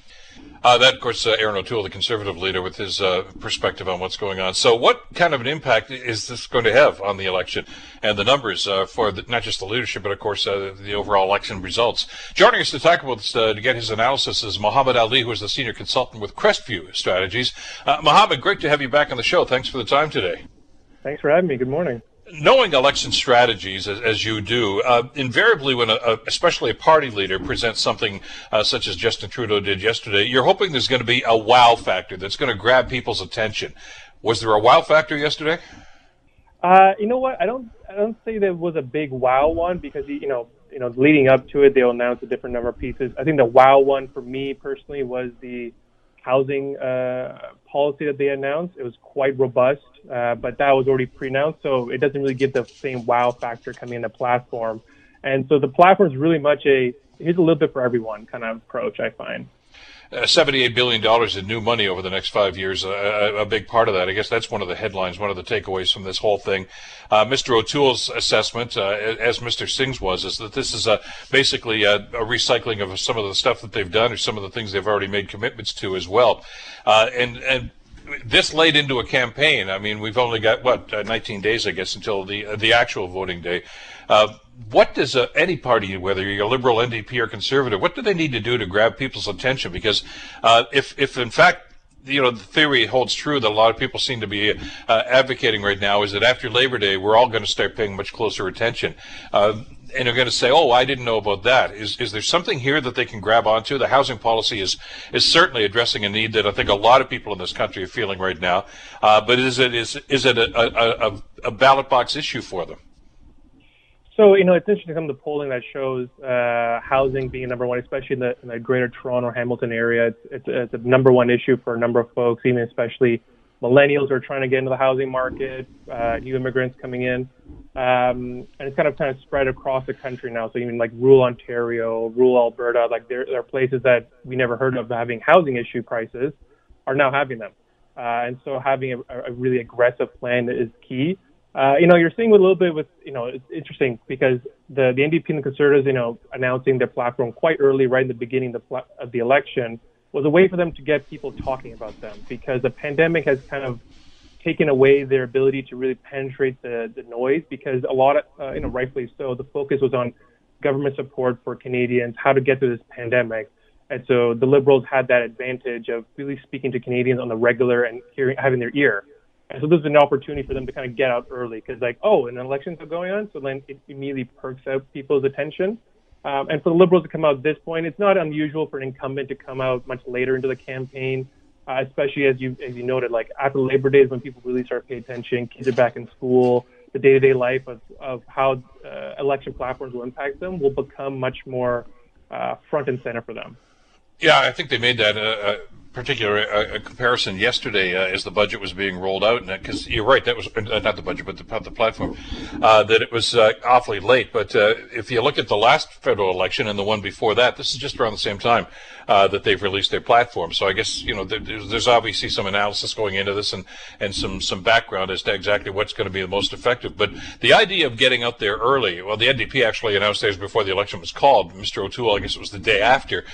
Uh, that, of course, uh, Erin O'Toole, the Conservative leader, with his uh, perspective on what's going on. So, what kind of an impact is this going to have on the election and the numbers uh, for the, not just the leadership, but of course uh, the overall election results? Joining us to talk about this, uh, to get his analysis is Mohammed Ali, who is the senior consultant with Crestview Strategies. Mohammed, great to have you back on the show. Thanks for the time today. Thanks for having me. Good morning. Knowing election strategies as, as you do, uh, invariably when a, a, especially a party leader presents something uh, such as Justin Trudeau did yesterday, you're hoping there's going to be a wow factor that's going to grab people's attention. Was there a wow factor yesterday? Uh, you know what? I don't. I don't say there was a big wow one because you know, you know, leading up to it, they'll announce a different number of pieces. I think the wow one for me personally was the housing uh, policy that they announced. It was quite robust, uh, but that was already pre-announced, so it doesn't really give the same wow factor coming in the platform. And so the platform is really much a here's a little bit for everyone kind of approach. I find. Uh, $78 billion in new money over the next five years, uh, a big part of that. I guess that's one of the headlines, one of the takeaways from this whole thing. Uh, Mr. O'Toole's assessment, uh, as Mr. Singh's was, is that this is a, basically a, a, recycling of some of the stuff that they've done or some of the things they've already made commitments to as well. Uh, and, and this laid into a campaign. I mean, we've only got what uh, 19 days, I guess, until the uh, the actual voting day. Uh, what does uh, any party, whether you're a liberal, NDP, or conservative, what do they need to do to grab people's attention? Because uh, if if in fact you know the theory holds true that a lot of people seem to be uh, advocating right now is that after Labor Day we're all going to start paying much closer attention. and are going to say, "Oh, I didn't know about that." Is is there something here that they can grab onto? The housing policy is is certainly addressing a need that I think a lot of people in this country are feeling right now. Uh, but is it is is it a, a, a, a ballot box issue for them? So you know, it's interesting some of the polling that shows uh, housing being number one, especially in the, in the Greater Toronto Hamilton area. It's, it's, it's a number one issue for a number of folks, even especially millennials who are trying to get into the housing market, uh, new immigrants coming in, um, and it's kind of kind of spread across the country now. So even like rural Ontario, rural Alberta, like there, there are places that we never heard of having housing issue prices, are now having them, uh, and so having a, a really aggressive plan is key. Uh, you know, you're seeing a little bit with, you know, it's interesting because the, the NDP and the Conservatives, you know, announcing their platform quite early, right in the beginning of the, of the election, was a way for them to get people talking about them because the pandemic has kind of taken away their ability to really penetrate the, the noise because a lot of, uh, you know, rightfully so, the focus was on government support for Canadians, how to get through this pandemic. And so the Liberals had that advantage of really speaking to Canadians on the regular and hearing, having their ear. And so this is an opportunity for them to kind of get out early because, like, oh, an elections are going on, so then it immediately perks out people's attention. Um, and for the Liberals to come out at this point, it's not unusual for an incumbent to come out much later into the campaign, uh, especially as you as you noted, like after Labor Day is when people really start paying attention. Kids are back in school. The day-to-day life of, of how uh, election platforms will impact them will become much more uh, front and center for them. Yeah, I think they made that uh, uh particular uh, comparison yesterday uh, as the budget was being rolled out, because you're right, that was uh, not the budget, but the, the platform, uh, that it was uh, awfully late. But uh, if you look at the last federal election and the one before that, this is just around the same time that they've released their platform. So I guess you know there, there's obviously some analysis going into this and and some some background as to exactly what's going to be the most effective. But the idea of getting out there early, well, the NDP actually announced theirs before the election was called. Mr. O'Toole, I guess it was the day after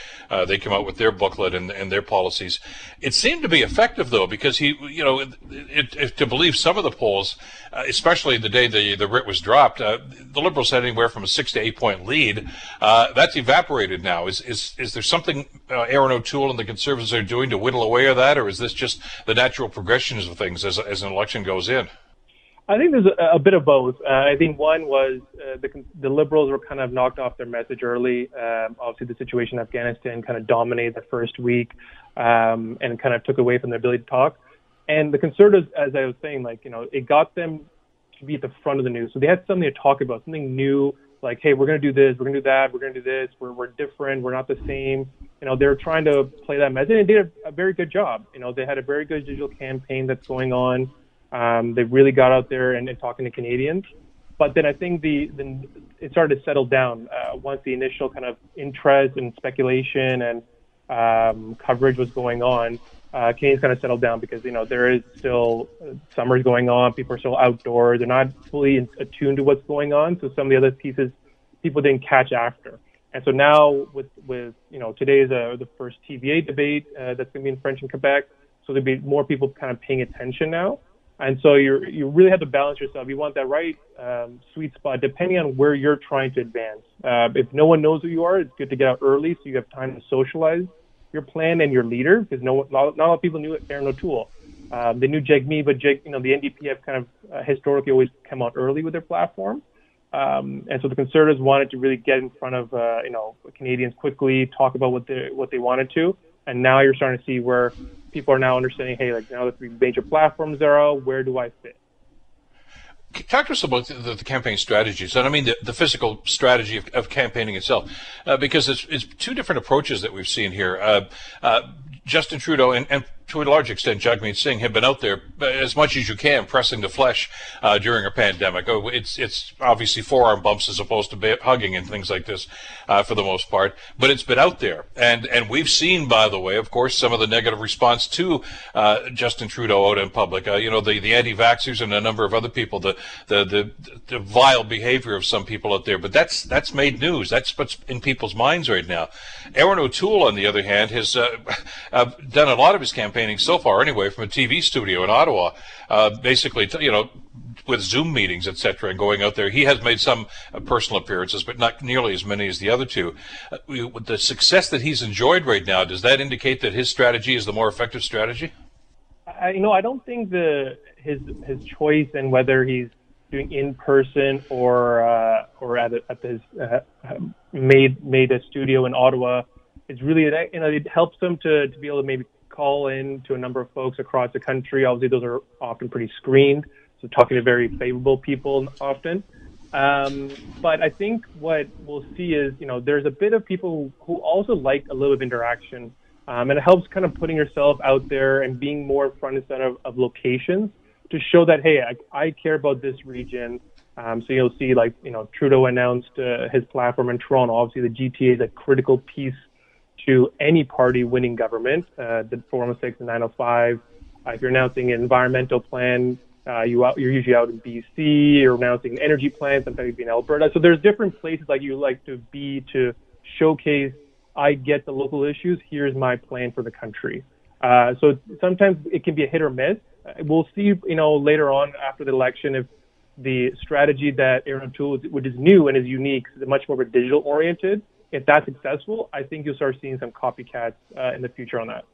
they came out with their booklet and, and their policies policies. It seemed to be effective though, because he, you know, it, it, to believe some of the polls, uh, especially the day the the writ was dropped, uh, the Liberals had anywhere from a six to eight point lead. Uh, that's evaporated now. Is is is there something uh, Erin O'Toole and the Conservatives are doing to whittle away at that, or is this just the natural progression of things as as an election goes in? I think there's a, a bit of both. Uh, I think one was uh, the, the liberals were kind of knocked off their message early. Um, obviously, the situation in Afghanistan kind of dominated the first week um, and kind of took away from their ability to talk. And the conservatives, as I was saying, like you know, it got them to be at the front of the news. So they had something to talk about, something new, like, hey, we're going to do this, we're going to do that, we're going to do this, we're we're different, we're not the same. You know, they're trying to play that message, and they did a, a very good job. You know, they had a very good digital campaign that's going on. Um, they really got out there and, and talking to Canadians. But then I think the, the it started to settle down uh, once the initial kind of interest and speculation and um, coverage was going on. Uh, Canadians kind of settled down because you know there is still uh, summer's going on. People are still outdoors. They're not fully attuned to what's going on. So some of the other pieces people didn't catch after. And so now with with you know today is uh, the first TVA debate uh, that's going to be in French in Quebec. So there'll be more people kind of paying attention now. And so you you really have to balance yourself. You want that right um, sweet spot depending on where you're trying to advance. Uh, if no one knows who you are, it's good to get out early so you have time to socialize your plan and your leader because no not, not a lot of people knew Erin O'Toole. Um, they knew Jagmeet, but Jake, you know, the NDP have kind of uh, historically always come out early with their platform. Um, and so the Conservatives wanted to really get in front of uh, you know Canadians quickly, talk about what they what they wanted to, and now you're starting to see where people are now understanding, hey, like now the three major platforms are out, where do I fit? Talk to us about the, the, campaign strategies, and I mean the, the physical strategy of, of campaigning itself, uh, because it's, it's, two different approaches that we've seen here. Uh, uh, Justin Trudeau and, and to a large extent, Jagmeet Singh have been out there as much as you can, pressing the flesh uh, during a pandemic. Oh, it's it's obviously forearm bumps as opposed to hugging and things like this, uh, for the most part. But it's been out there, and and we've seen, by the way, of course, some of the negative response to uh, Justin Trudeau out in public. Uh, you know, the the anti-vaxxers and a number of other people, the, the the the vile behavior of some people out there. But that's that's made news. That's what's in people's minds right now. Erin O'Toole, on the other hand, has uh, done a lot of his campaign campaigning so far, anyway, from a TV studio in Ottawa, uh, basically, you know, with Zoom meetings, etc., and going out there. He has made some uh, personal appearances, but not nearly as many as the other two. Uh, with the success that he's enjoyed right now, does that indicate that his strategy is the more effective strategy? I, you know, I don't think the his his choice and whether he's doing in person or uh, or at a, at his uh, made made a studio in Ottawa. It's really you know it helps them to to be able to maybe call in to a number of folks across the country. Obviously, those are often pretty screened, so talking to very favorable people often. Um, but I think what we'll see is, you know, there's a bit of people who also like a little bit of interaction, um, and it helps kind of putting yourself out there and being more front and center of, of locations to show that, hey, I, I care about this region. Um, so you'll see, like, you know, Trudeau announced uh, his platform in Toronto. Obviously, the GTA is a critical piece to any party winning government. Uh, the 406 and 905. Uh, if you're announcing an environmental plan, uh, you out, you're usually out in BC You're announcing an energy plan. Sometimes you'd be in Alberta. So there's different places like you like to be to showcase. I get the local issues. Here's my plan for the country. Uh, so sometimes it can be a hit or miss. Uh, we'll see, you know, later on after the election if the strategy that Erin O'Toole, which is new and is unique, is much more digital oriented. If that's successful, I think you'll start seeing some copycats uh, in the future on that.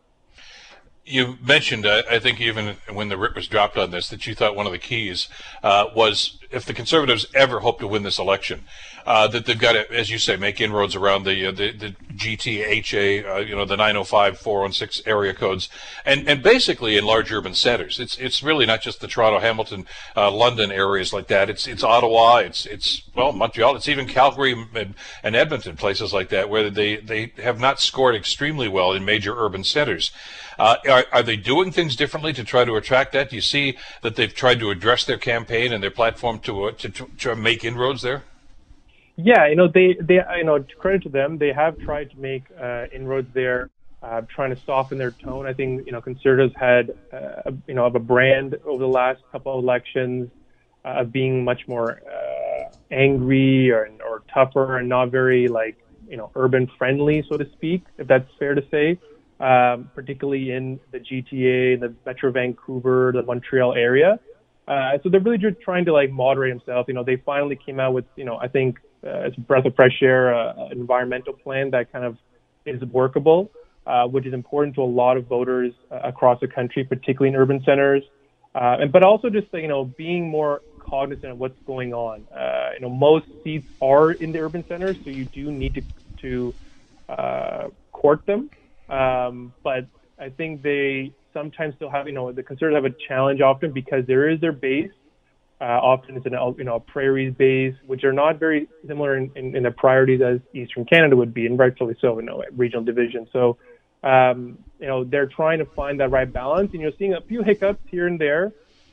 You mentioned, uh, I think even when the writ was dropped on this, that you thought one of the keys uh, was if the Conservatives ever hope to win this election, uh, that they've got to, as you say, make inroads around the uh, the, the GTHA, uh, you know, the 905, 416 area codes, and and basically in large urban centers. It's it's really not just the Toronto, Hamilton, uh, London areas like that. It's it's Ottawa. It's it's well Montreal. It's even Calgary and, and Edmonton, places like that, where they they have not scored extremely well in major urban centers. Uh, are, are, they doing things differently to try to attract that? Do you see that they've tried to address their campaign and their platform to uh, to, to, to, make inroads there? Yeah, you know they they you know credit to them, they have tried to make uh, inroads there. Uh, trying to soften their tone. I think you know conservatives had uh, you know of a brand over the last couple of elections uh, of being much more angry or or tougher and not very like you know urban friendly, so to speak, if that's fair to say um, particularly in the GTA, the Metro Vancouver, the Montreal area. Uh, so they're really just trying to like moderate themselves. You know, they finally came out with, you know, I think uh, it's a breath of fresh air, uh, an environmental plan that kind of is workable, uh, which is important to a lot of voters uh, across the country, particularly in urban centers. Uh, and but also just you know being more cognizant of what's going on. Uh, you know, most seats are in the urban centers, so you do need to to uh, court them. Um, but I think they sometimes still have, you know, the Conservatives have a challenge often because there is their base. Uh, often it's an, you know, a prairies base, which are not very similar in, in, in the priorities as Eastern Canada would be, and rightfully so, you know, regional division. So, um, you know, they're trying to find that right balance, and you're seeing a few hiccups here and there.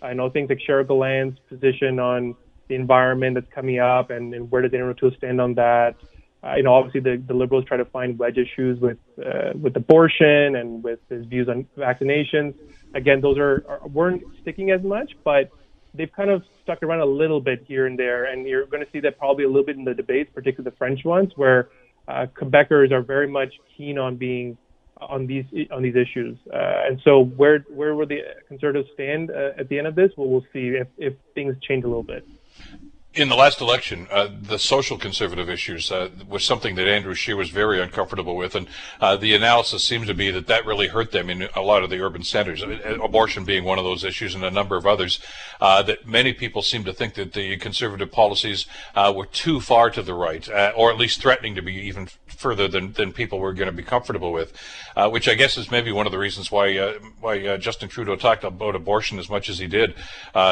I know things like Cheryl Gallant's position on the environment that's coming up, and, and where does Erin O'Toole stand on that? uh, you know, obviously the, the liberals try to find wedge issues with uh, with abortion and with his views on vaccinations. Again, those are, are weren't sticking as much, but they've kind of stuck around a little bit here and there, and you're going to see that probably a little bit in the debates, particularly the French ones, where uh, Quebecers are very much keen on being on these on these issues. Uh, and so, where where will the Conservatives stand uh, at the end of this? Well, we'll see if if things change a little bit in the last election, uh, the social conservative issues uh, was something that Andrew Scheer was very uncomfortable with, and uh, the analysis seems to be that that really hurt them in a lot of the urban centers. I mean, abortion being one of those issues, and a number of others. Uh, that many people seem to think that the conservative policies uh, were too far to the right, uh, or at least threatening to be even further than, than people were going to be comfortable with. which I guess is maybe one of the reasons why why Justin Trudeau talked about abortion as much as he did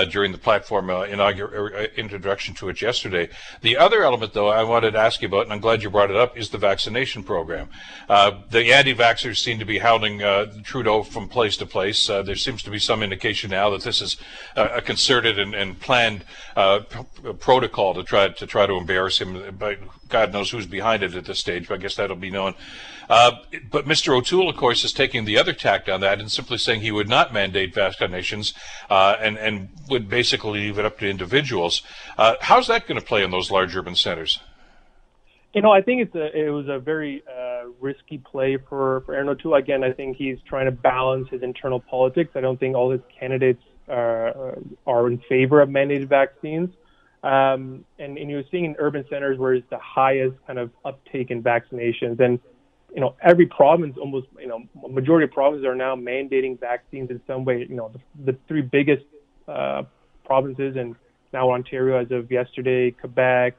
during the platform inauguration introduction reaction to it yesterday. The other element, though, I wanted to ask you about, and I'm glad you brought it up, is the vaccination program. Uh, the anti-vaxxers seem to be hounding uh, Trudeau from place to place. Uh, there seems to be some indication now that this is a, concerted and, and planned uh, p- protocol to try to try to embarrass him. But God knows who's behind it at this stage. But I guess that'll be known. Uh, but Mr. O'Toole, of course, is taking the other tact on that and simply saying he would not mandate vaccinations uh, and, and would basically leave it up to individuals. Uh, how's that going to play in those large urban centers? You know, I think it's a, it was a very uh, risky play for, for Erin O'Toole. Again, I think he's trying to balance his internal politics. I don't think all his candidates uh, are in favor of mandated vaccines. Um, and, and you're seeing in urban centers where it's the highest kind of uptake in vaccinations. And you know, every province, almost, you know, majority of provinces are now mandating vaccines in some way. You know, the, the three biggest uh, provinces and now Ontario as of yesterday, Quebec,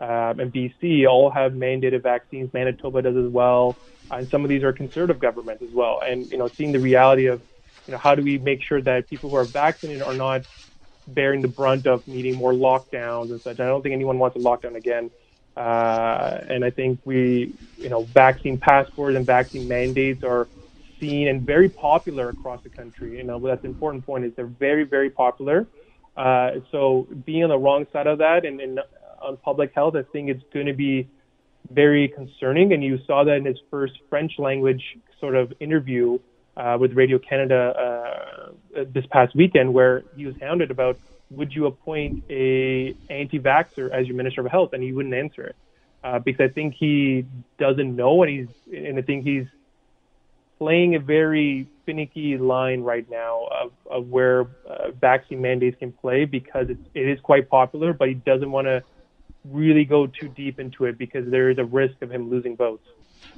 um, and BC all have mandated vaccines. Manitoba does as well, and some of these are conservative governments as well. And you know, seeing the reality of you know how do we make sure that people who are vaccinated are not bearing the brunt of needing more lockdowns and such. I don't think anyone wants a lockdown again. Uh, and I think we, you know, vaccine passports and vaccine mandates are seen and very popular across the country. You know, that's an important point is they're very, very popular. Uh, so being on the wrong side of that and, and on public health, I think it's going to be very concerning. And you saw that in his first French language sort of interview uh, with Radio Canada uh, this past weekend, where he was hounded about would you appoint a anti-vaxxer as your minister of health, and he wouldn't answer it uh, because I think he doesn't know, and he's and I think he's playing a very finicky line right now of, of where uh, vaccine mandates can play because it's, it is quite popular, but he doesn't want to really go too deep into it because there is a risk of him losing votes.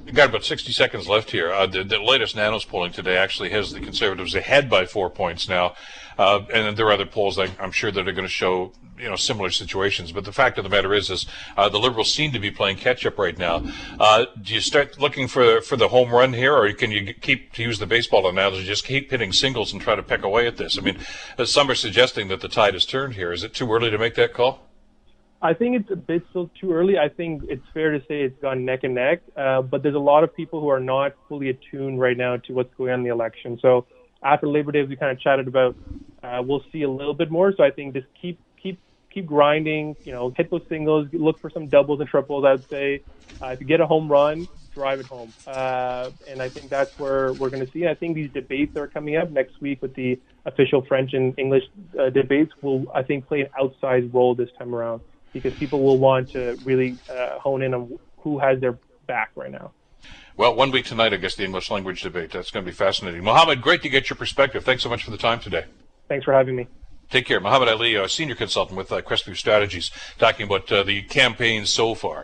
We've got about 60 seconds left here. Uh, the, the, latest Nanos polling today actually has the Conservatives ahead by four points now. Uh, and there are other polls that I'm sure that are going to show, you know, similar situations. But the fact of the matter is, is uh, the Liberals seem to be playing catch up right now. Uh, do you start looking for for the home run here, or can you keep, to use the baseball analogy, just keep hitting singles and try to peck away at this? I mean, some are suggesting that the tide has turned here. Is it too early to make that call? I think it's a bit still too early. I think it's fair to say it's gone neck and neck, uh, but there's a lot of people who are not fully attuned right now to what's going on in the election. So after Labor Day, we kind of chatted about, uh, we'll see a little bit more. So I think just keep keep keep grinding. You know, hit those singles, look for some doubles and triples. I'd say uh, if you get a home run, drive it home. Uh, and I think that's where we're going to see. I think these debates that are coming up next week with the official French and English uh, debates will, I think, play an outsized role this time around because people will want to really uh, hone in on who has their back right now. Well, one week tonight, I guess, the English language debate. That's going to be fascinating. Mohammed, great to get your perspective. Thanks so much for the time today. Thanks for having me. Take care. Mohammed Ali, a senior consultant with uh, Crestview Strategies, talking about uh, the campaign so far.